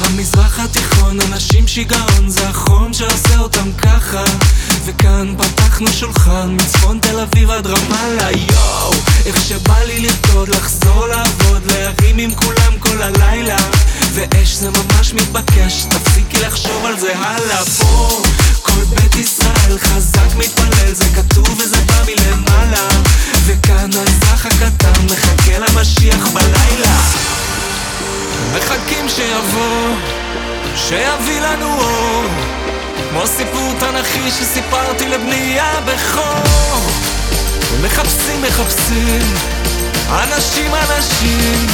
במזרח התיכון אנשים שיגעון זה החום שעושה אותם ככה. וכאן פתח אנחנו שולחן מצפון תל אביב עד רמאללה. יואו איך שבא לי לרקוד, לחזור לעבוד, להרים עם כולם כל הלילה. ואש זה ממש מתבקש, תפסיקי לחשוב על זה הלאה. פה כל בית ישראל חזק מתפלל, זה כתוב וזה בא מלמעלה. וכאן האזרח הקטן מחכה למשיח בלילה. מחכים שיבוא, שיביא לנו אור. כמו סיפור תנכי שסיפרתי לבנייה בחור. מחפשים, מחפשים, אנשים, אנשים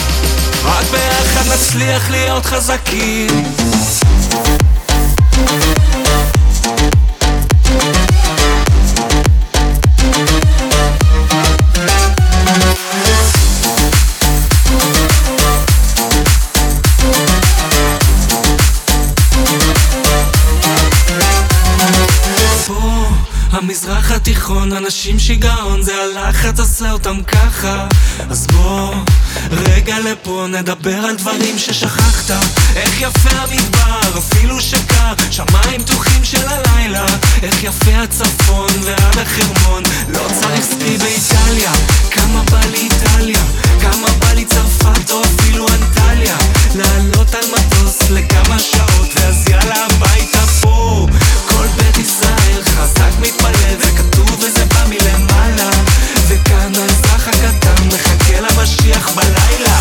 רק ביחד נצליח להיות חזקים. התיכון אנשים שיגעון זה הלחץ עושה אותם ככה. אז בוא רגע לפה נדבר על דברים ששכחת. איך יפה המדבר אפילו שקר שמיים פתוחים של הלילה. איך יפה הצפון ועד החרמון לא צריך סקי באיטליה. כמה בא לי איטליה כמה בא לי צרפת או אפילו אנטליה. לעלות על מטוס לכמה שעות ואז יאללה הביתה פה כל בית ישראל חזק מתפלל וכתוב וזה בא מלמעלה. וכאן האזרח הקטן מחכה למשיח בלילה.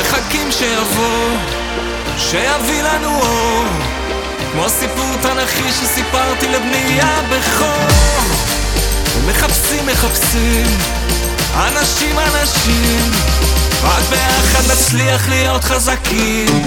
מחכים שיבוא, שיביא לנו אור. כמו סיפור תנכי שסיפרתי לבני הבכור. מחפשים, מחפשים, אנשים, אנשים. רק ביחד נצליח להיות חזקים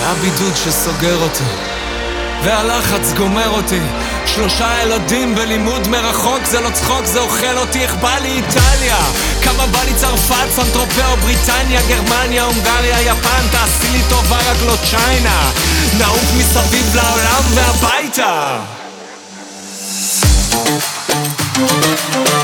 והבידוד שסוגר אותי והלחץ גומר אותי שלושה ילדים בלימוד מרחוק זה לא צחוק זה אוכל אותי איך בא לי איטליה? כמה בא לי צרפת, סן טרופה או בריטניה, גרמניה, הונגריה, יפן תעשי לי טובה רק לא China. נעוף מסביב לעולם והביתה. איך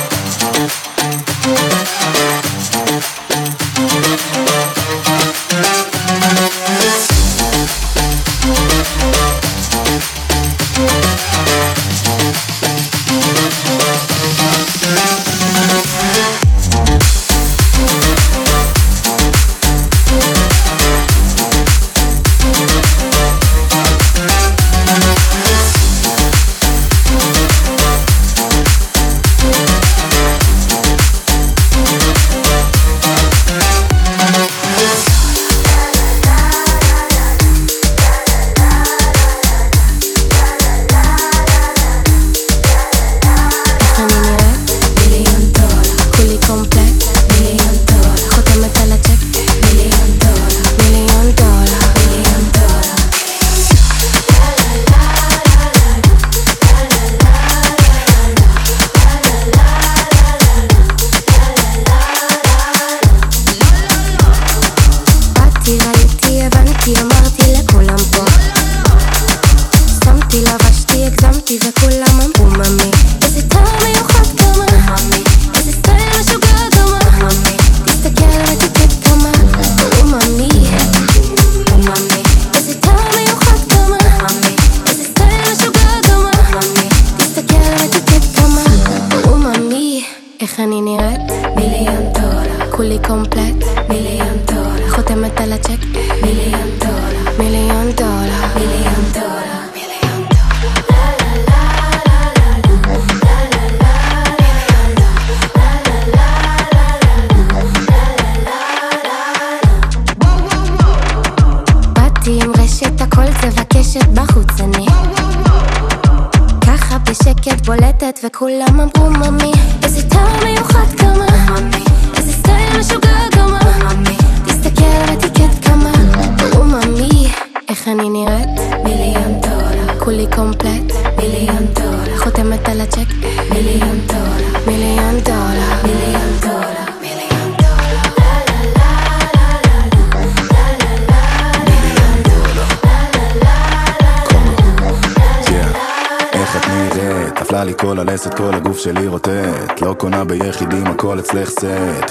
שלי רוטט לא קונה ביחידים, הכל אצלך סט.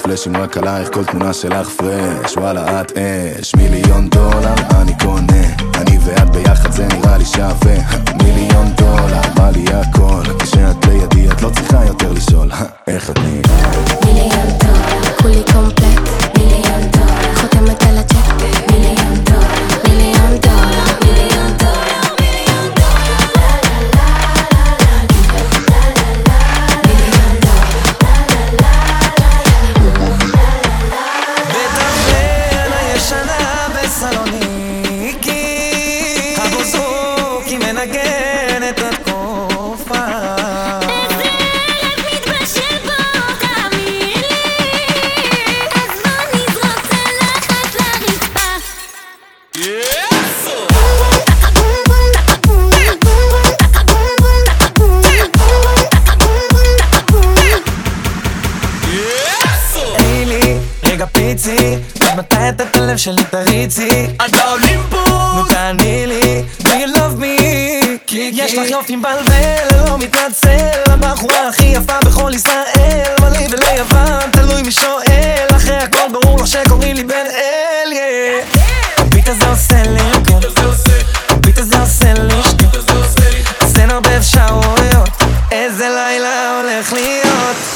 פלאשים רק עלייך, כל תמונה שלך פרש וואלה את אש. מיליון דולר אני קונה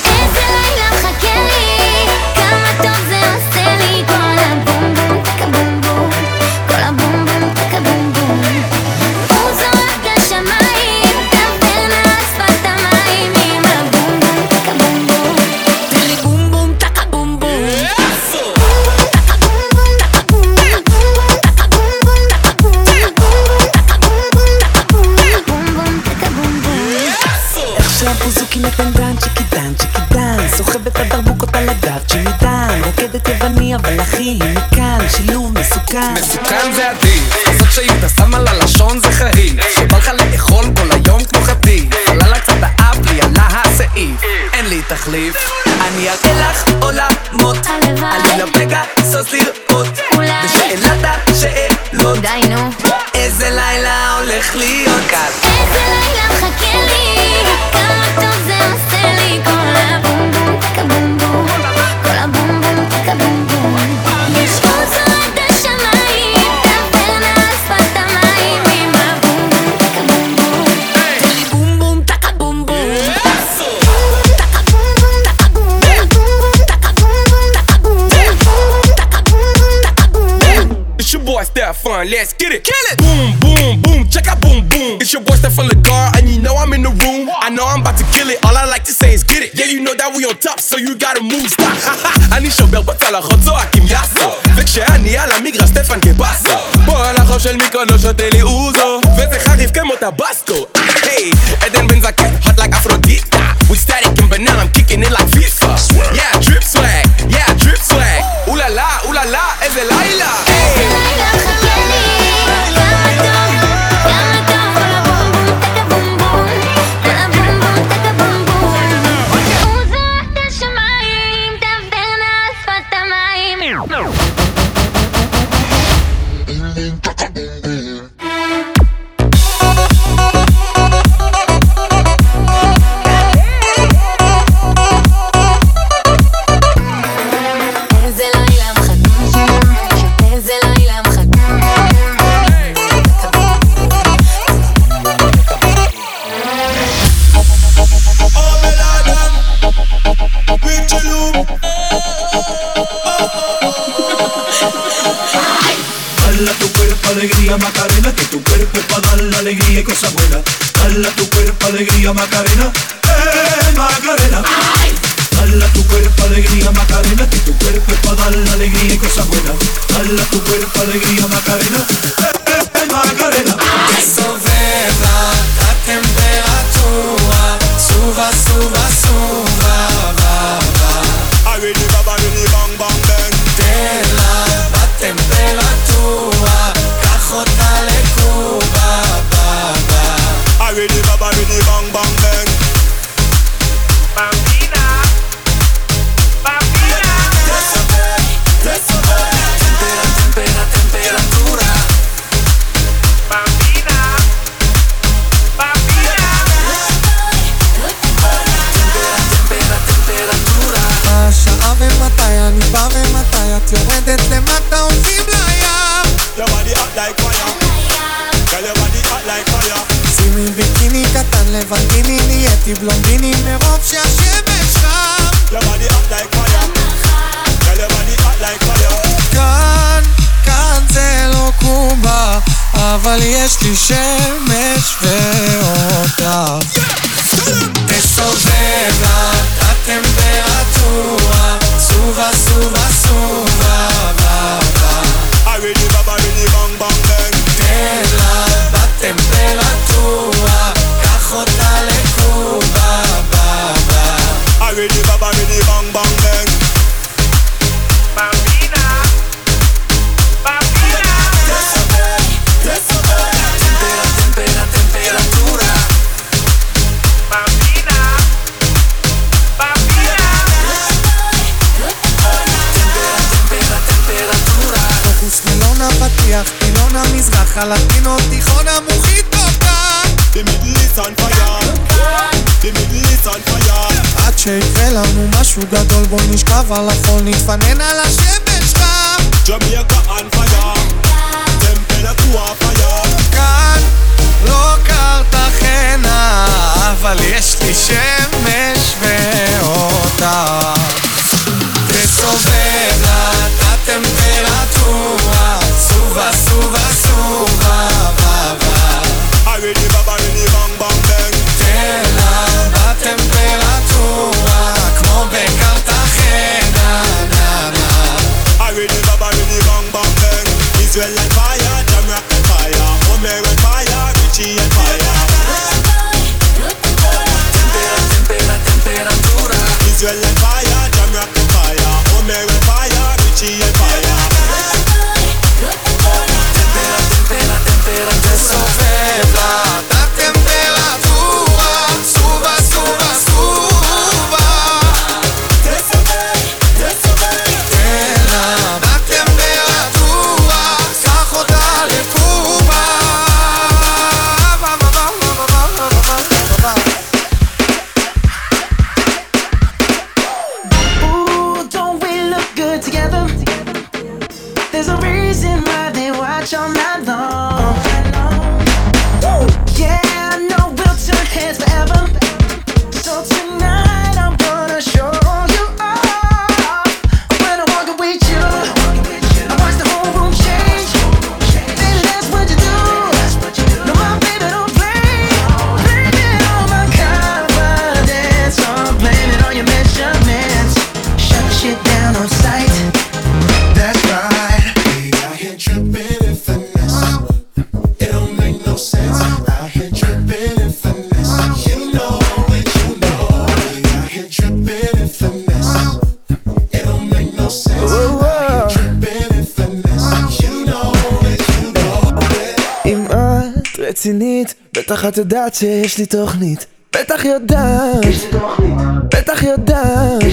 איזה לילה חכה לי הכי מכאן, שילוב מסוכן. מסוכן זה עדיף, אז כשאם אתה שם על הלשון זה חיים שבא לך לאכול כל היום כמו חטיף עלה לה קצת האב לי, עלה הסעיף, אין לי תחליף. אני אראה let's get it. Kill it. Boom, boom, boom, check out boom, boom. It's your boy Stefan Lagar, and you know I'm in the room. I know I'm about to kill it. All I like to say is get it. Yeah, you know that we on top, so you gotta move. Stop. אני שובר בצלחות צועקים יאסו וכשאני à המגרש Stefan גבאסו פה על החוף של מיקרונוס שותה לי אוזו וזה חריף כמו טבסקו היי, עדן בן זקן, hot like Aphrodite. Ah, we static in banana, I'm kicking it like FIFA que tu cuerpo es para dar la alegría y cosas buenas. Dala tu cuerpo alegría, Macarena, eh, Macarena. Dala tu cuerpo alegría, Macarena, que tu cuerpo es para dar la alegría y cosas buenas. Dala tu cuerpo alegría, Macarena. Eh. bang bang bang תל אביב בטמפרטורה קח אותה לקובה בא בא משהו גדול בוא נשכב על החול נתפנן על השמש שלך ג'מייקה Israel fire, Jam rock and fire, Omer fire, Richie and fire. אם את רצינית, בטח את יודעת שיש לי תוכנית. בטח יודעת, בטח יודעת,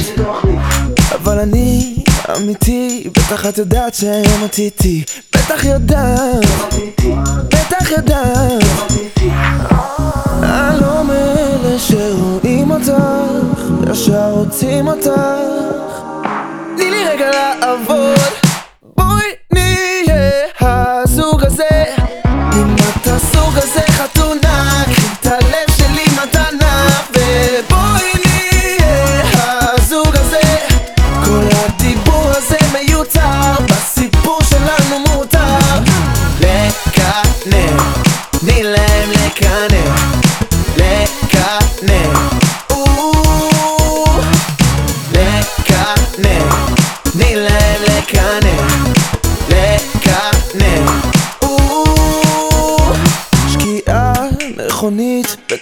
אבל אני אמיתי, בטח את יודעת שהיום את איתי. בטח יודעת, בטח יודעת. הלום מאלה שרואים אותך, ישר רוצים אותך. תני לי רגע לעבוד.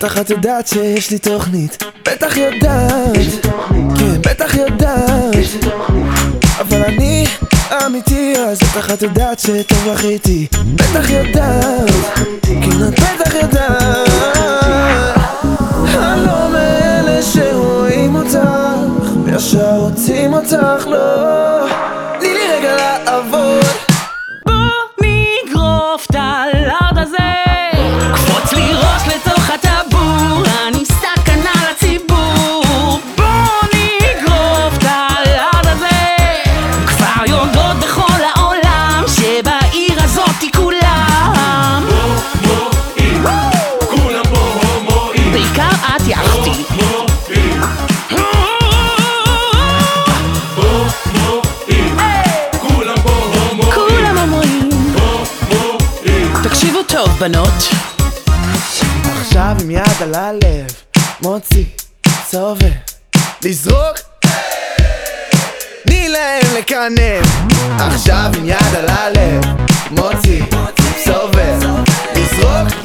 בטח את יודעת שיש לי תוכנית. בטח יודעת. כן, בטח יודעת. אבל אני אמיתי אז בטח את יודעת שטוב לך איתי. בטח יודעת. כן, את בטח יודעת. אני לא מאלה שרואים אותך וישר רוצים אותך לא. הבנות? עכשיו עם יד על הלב, מוצי, סובב, לזרוק. תני להם לקנב עכשיו עם יד על הלב, מוצי, סובב, לזרוק.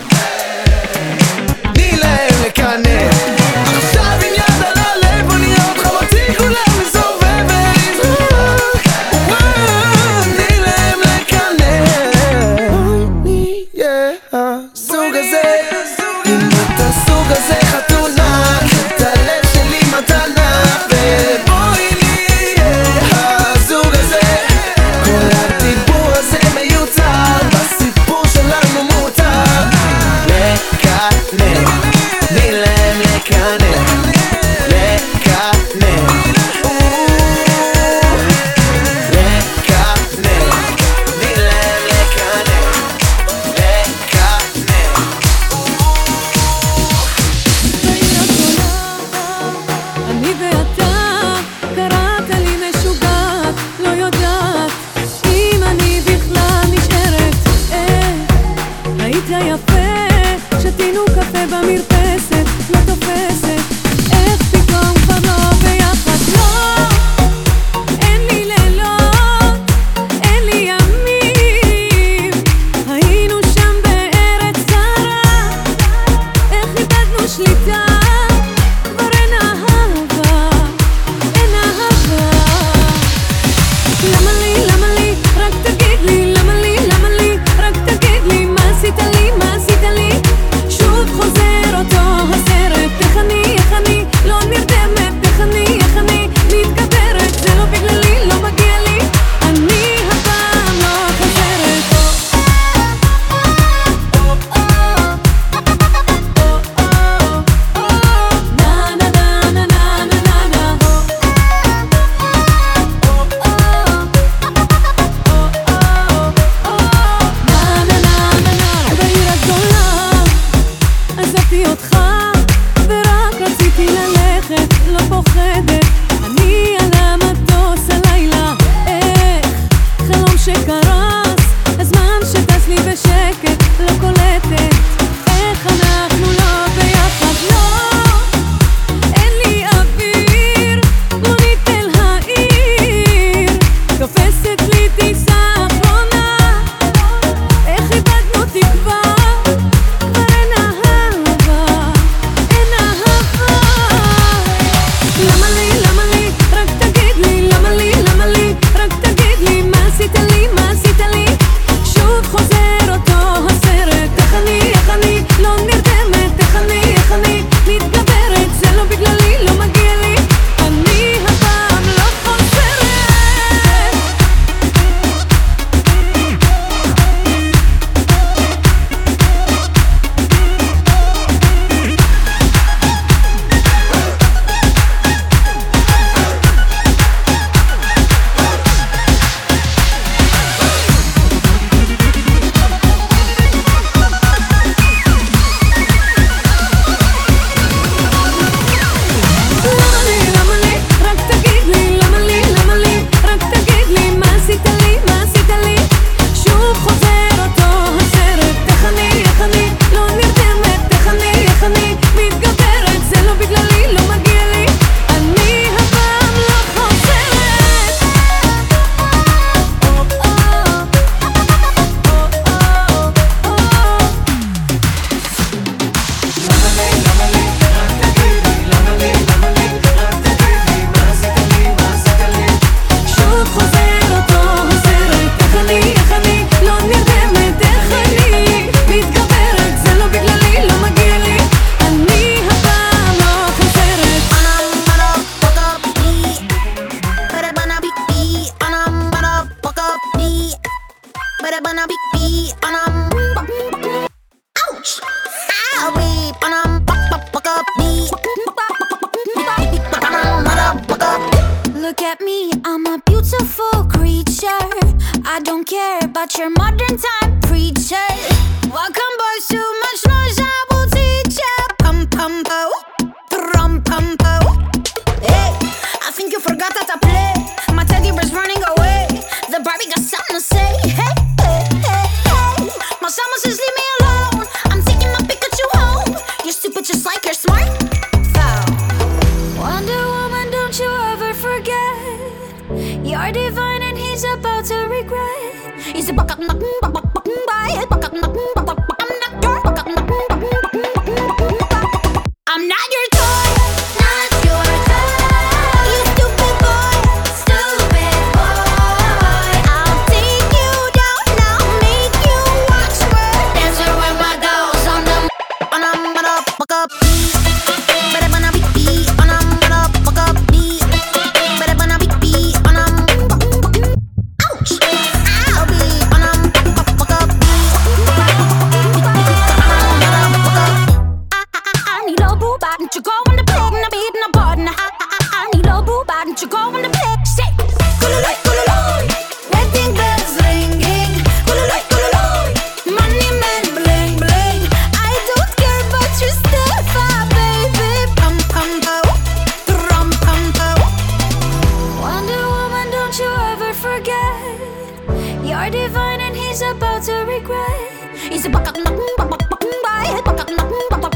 are divine and he's about to regret. He's a buck buck buck buck buck buck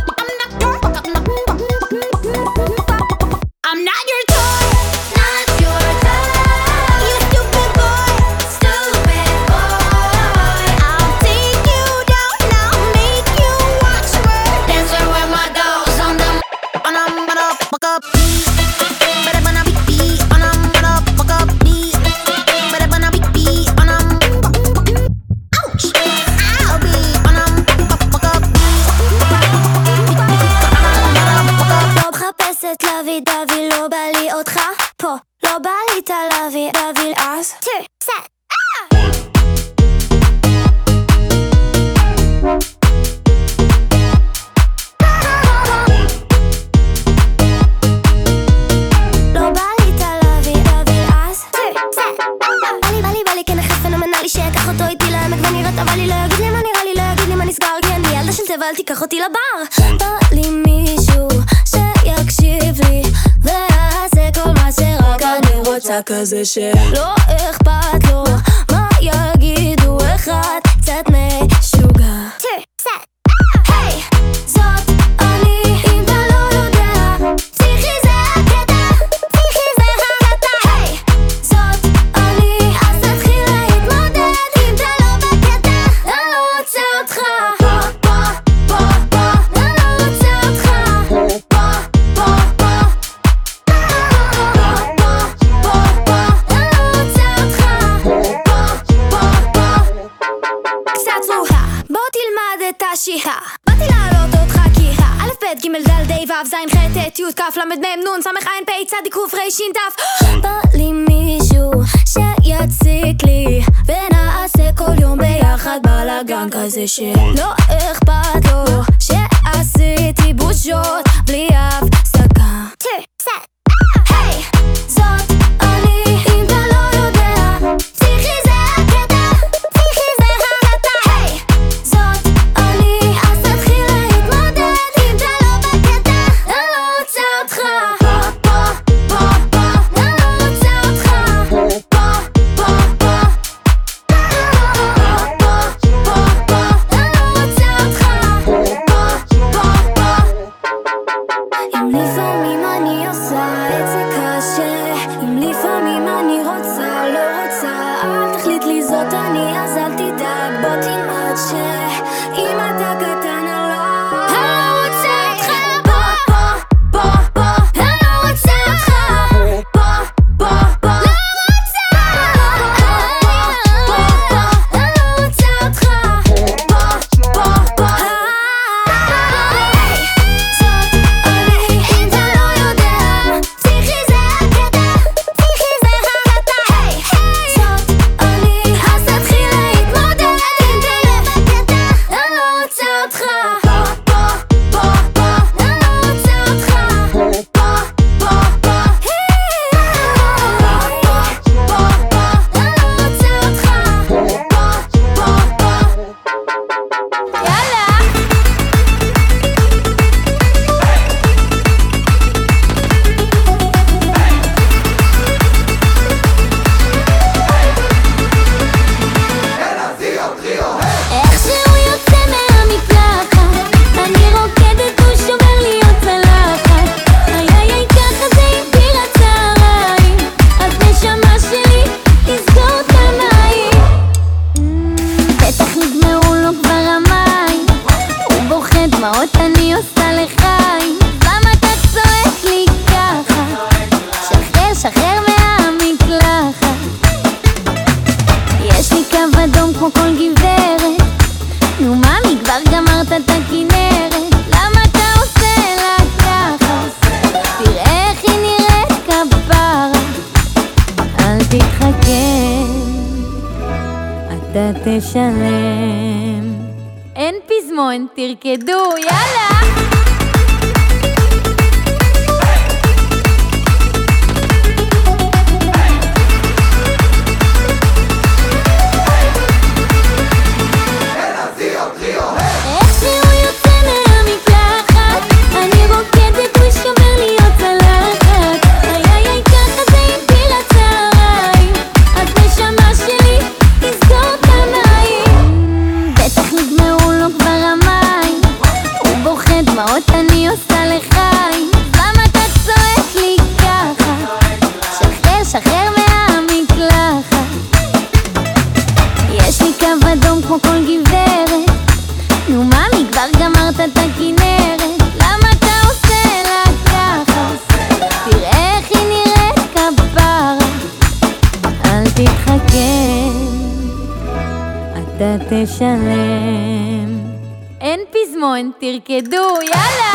shit. רוצה אל תחליט לי זאת אני אז אל תדאג. בוא תלמד ש... אני עושה לחיים למה אתה צועק לי ככה? שחרר, שחרר מהמקלחת. יש לי קו אדום כמו כל גברת. נו מאמי, כבר גמרת את הכנרת? תתחכה, אתה תשלם. מזמון, תרקדו, יאללה! תתחכה, אתה תשלם. אין פזמון, תרקדו, יאללה!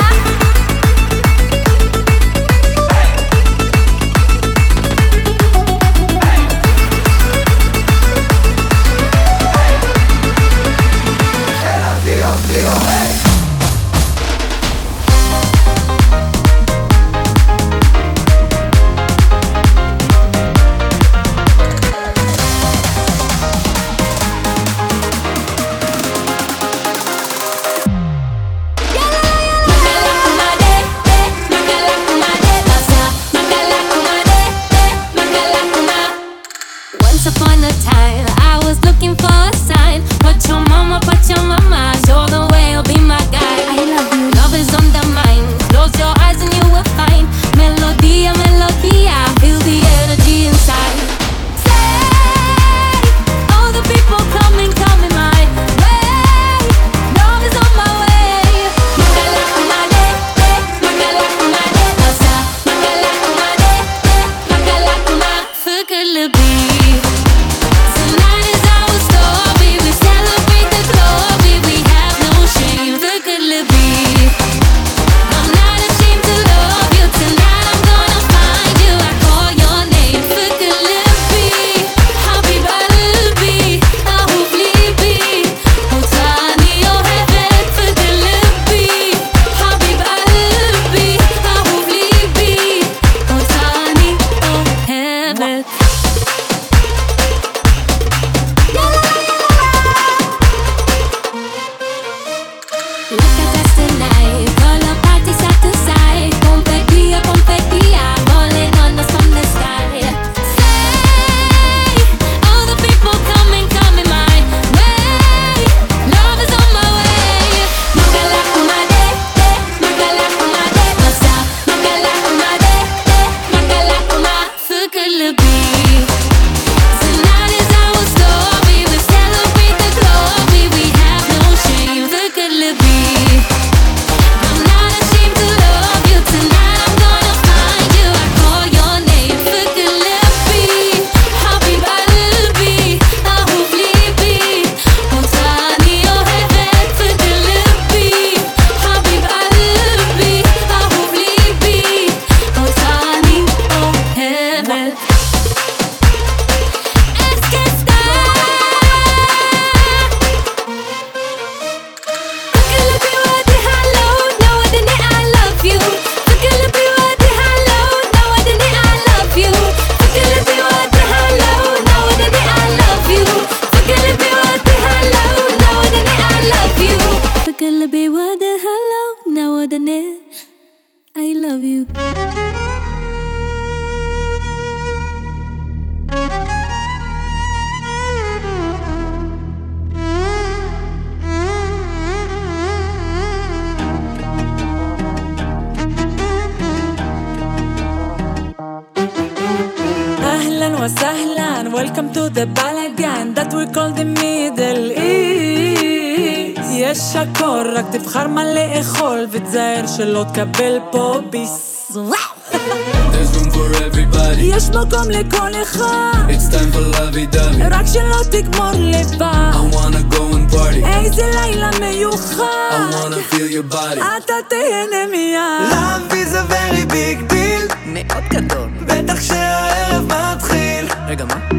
תבחר מה לאכול ותזהר שלא תקבל פה ביס. יש מקום לכל אחד. It's time for lovey dovey רק שלא תגמור לבד. I wanna go and party. איזה לילה מיוחד. I wanna feel your body. אתה תהנה מיד Love is a very big deal. מאוד גדול. בטח שהערב מתחיל. רגע מה?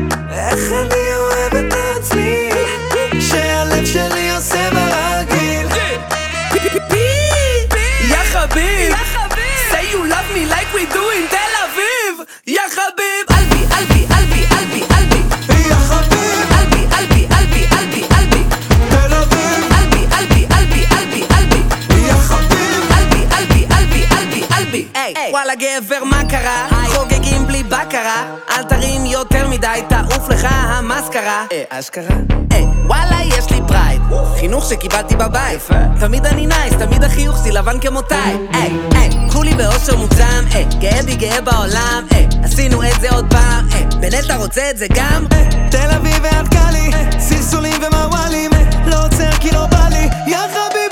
אל תרים יותר מדי, תעוף לך המסקרה. אה, אשכרה? היי, וואלה יש לי pride. חינוך שקיבלתי בבית. תמיד אני nice, תמיד החיוך שלי לבן כמו תאי היי, היי, קחו לי באושר מוגזם. היי, גאה בי גאה בעולם. היי, עשינו את זה עוד פעם. היי, באמת אתה רוצה את זה גם? תל אביב ועד קאלי סלסולים ומוואלים לא עוצר כי לא בא לי. יא חביב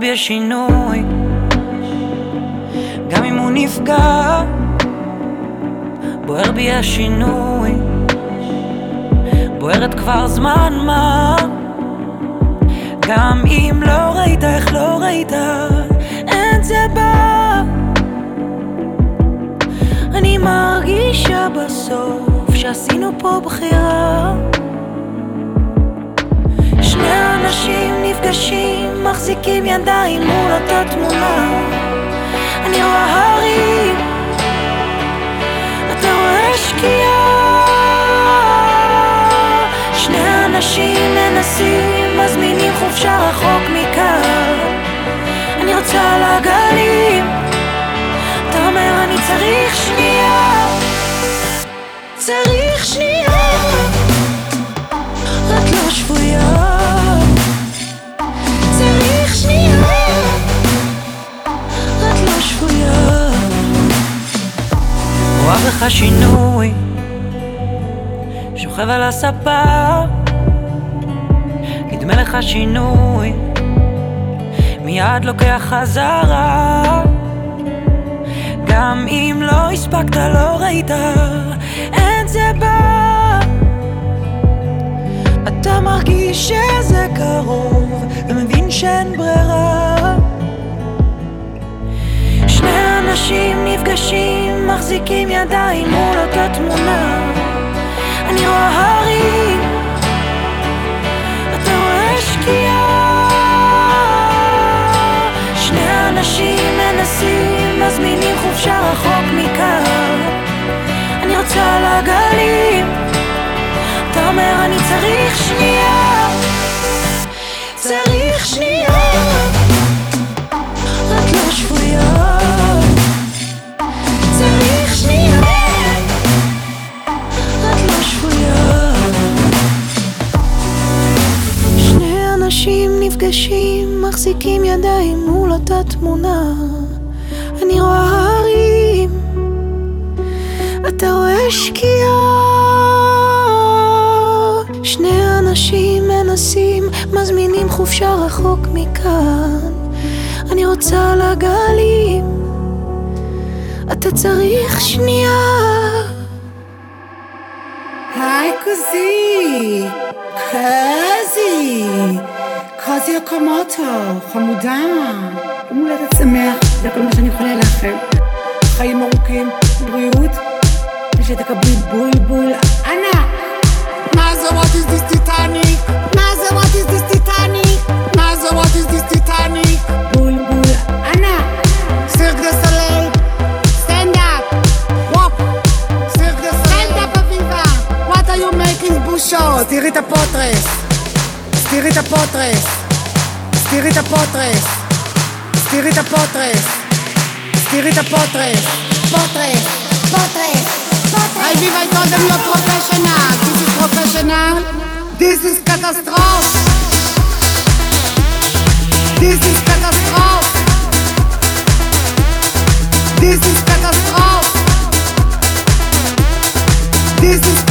בי השינוי גם אם הוא נפגע, בוער בי השינוי, בוערת כבר זמן מה, גם אם לא ראית איך לא ראית, אין זה בא. אני מרגישה בסוף שעשינו פה בחירה. אנשים נפגשים, מחזיקים ידיים מול אותה תמונה. אני רואה הרים, אתה רואה שקיעה. שני אנשים מנסים, מזמינים חופשה רחוק מכאן. אני רוצה על הגלים, אתה אומר אני צריך שנייה. צריך שנייה, את לא שבויה. בך שינוי שוכב על הספה. נדמה לך שינוי מיד לוקח חזרה. גם אם לא הספקת, לא ראית, אין זה בא. אתה מרגיש שזה קרוב ומבין שאין ברירה אנשים נפגשים, מחזיקים ידיים מול אותה תמונה. אני רואה הרים, אתה רואה שקיעה. שני אנשים מנסים, מזמינים חופשה רחוק מכאן. אני רוצה על הגלים, אתה אומר אני צריך שנייה. צריך שנייה. אנשים מחזיקים ידיים מול אותה תמונה. אני רואה הרים, אתה רואה שקיעה. שני אנשים מנסים, מזמינים חופשה רחוק מכאן. אני רוצה לגלים, אתה צריך שנייה. היי קוזי, קוזי, קוזי אוקמוטו, חמודה, יום הולדת שמח, זה כל מה שאני יכולה לאחל. חיים ארוכים, בריאות, ושתקבלי בולבול ענק. מה זה what is this טיטניק? מה זה what is this טיטניק? מה זה what is this טיטניק? בולבול ענק. סירק דה סוליל, סטנד אפ, וופ. סירק דה סוליל. סטנד אפ אביבה. What are you making בושות? תראי את הפוטרס. תראי את הפוטרס. תראי את הפוטרס. תראי את הפוטרס. תראי את הפוטרס. פוטרס. פוטרס. I vive I told them you're professional. This is professional. This is catastrophe. This is catastrophe. This is catastrophe. This is